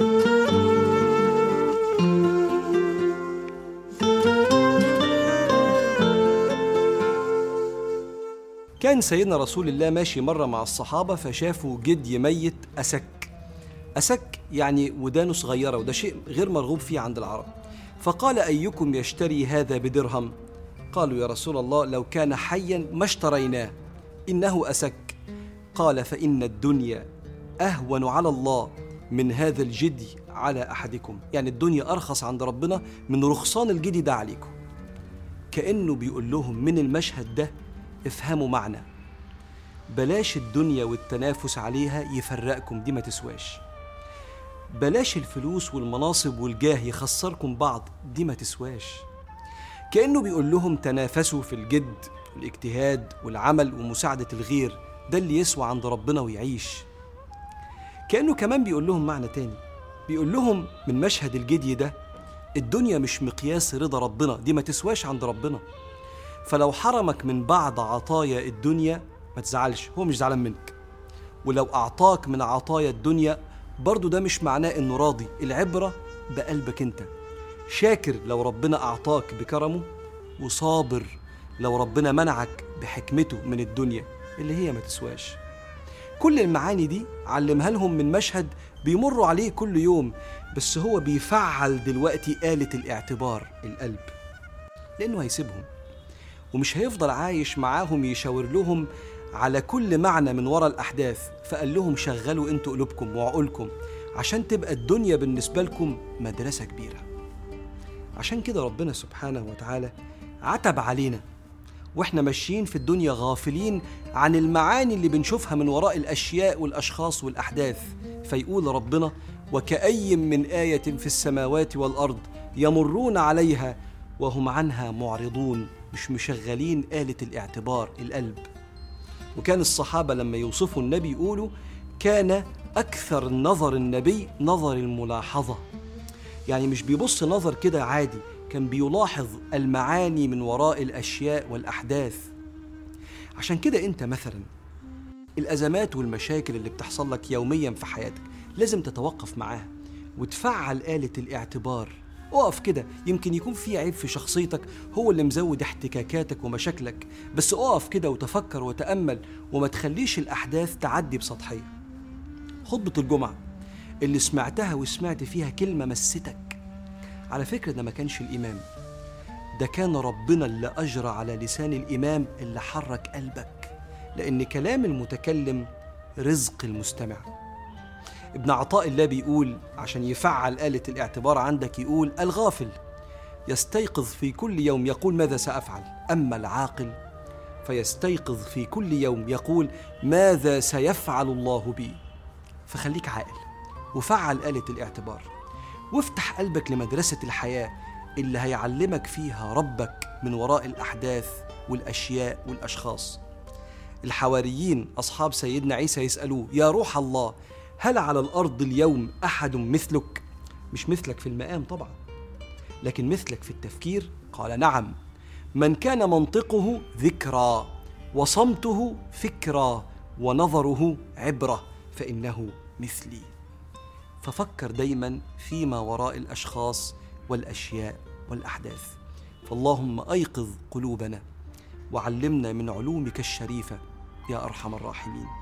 كان سيدنا رسول الله ماشي مرة مع الصحابة فشافوا جدي ميت أسك. أسك يعني ودانه صغيرة وده شيء غير مرغوب فيه عند العرب. فقال أيكم يشتري هذا بدرهم؟ قالوا يا رسول الله لو كان حيا ما اشتريناه. إنه أسك. قال فإن الدنيا أهون على الله. من هذا الجدي على أحدكم. يعني الدنيا أرخص عند ربنا من رخصان الجدي ده عليكم. كأنه بيقول لهم من المشهد ده افهموا معنى. بلاش الدنيا والتنافس عليها يفرقكم دي ما تسواش. بلاش الفلوس والمناصب والجاه يخسركم بعض دي ما تسواش. كأنه بيقول لهم تنافسوا في الجد والاجتهاد والعمل ومساعدة الغير ده اللي يسوى عند ربنا ويعيش. كأنه كمان بيقول لهم معنى تاني. بيقول لهم من مشهد الجدي ده الدنيا مش مقياس رضا ربنا دي ما تسواش عند ربنا. فلو حرمك من بعض عطايا الدنيا ما تزعلش هو مش زعلان منك. ولو أعطاك من عطايا الدنيا برضو ده مش معناه إنه راضي. العبرة بقلبك أنت. شاكر لو ربنا أعطاك بكرمه وصابر لو ربنا منعك بحكمته من الدنيا اللي هي ما تسواش. كل المعاني دي علمها لهم من مشهد بيمروا عليه كل يوم بس هو بيفعل دلوقتي آلة الاعتبار القلب. لأنه هيسيبهم ومش هيفضل عايش معاهم يشاور لهم على كل معنى من وراء الأحداث فقال لهم شغلوا أنتوا قلوبكم وعقولكم عشان تبقى الدنيا بالنسبة لكم مدرسة كبيرة. عشان كده ربنا سبحانه وتعالى عتب علينا وإحنا ماشيين في الدنيا غافلين عن المعاني اللي بنشوفها من وراء الأشياء والأشخاص والأحداث. فيقول ربنا وكأي من آية في السماوات والأرض يمرون عليها وهم عنها معرضون مش مشغلين آلة الاعتبار القلب. وكان الصحابة لما يوصفوا النبي يقولوا كان أكثر نظر النبي نظر الملاحظة. يعني مش بيبص نظر كده عادي كان بيلاحظ المعاني من وراء الأشياء والأحداث. عشان كده أنت مثلا الأزمات والمشاكل اللي بتحصل لك يوميا في حياتك لازم تتوقف معاها وتفعل آلة الاعتبار. اقف كده يمكن يكون في عيب في شخصيتك هو اللي مزود احتكاكاتك ومشاكلك. بس اقف كده وتفكر وتأمل وما تخليش الأحداث تعدي بسطحية. خطبة الجمعة اللي سمعتها وسمعت فيها كلمة مستك. على فكرة ده ما كانش الإمام. ده كان ربنا اللي أجرى على لسان الإمام اللي حرك قلبك. لأن كلام المتكلم رزق المستمع. ابن عطاء الله بيقول عشان يفعل آلة الاعتبار عندك يقول الغافل يستيقظ في كل يوم يقول ماذا سأفعل؟ أما العاقل فيستيقظ في كل يوم يقول ماذا سيفعل الله بي؟ فخليك عاقل وفعل آلة الاعتبار. وافتح قلبك لمدرسة الحياة اللي هيعلمك فيها ربك من وراء الأحداث والأشياء والأشخاص. الحواريين أصحاب سيدنا عيسى يسألوه يا روح الله هل على الأرض اليوم أحد مثلك؟ مش مثلك في المقام طبعا لكن مثلك في التفكير؟ قال نعم من كان منطقه ذكرى وصمته فكرى ونظره عبرة فإنه مثلي. ففكر دايما فيما وراء الأشخاص والأشياء والأحداث. فاللهم أيقظ قلوبنا وعلمنا من علومك الشريفة يا أرحم الراحمين.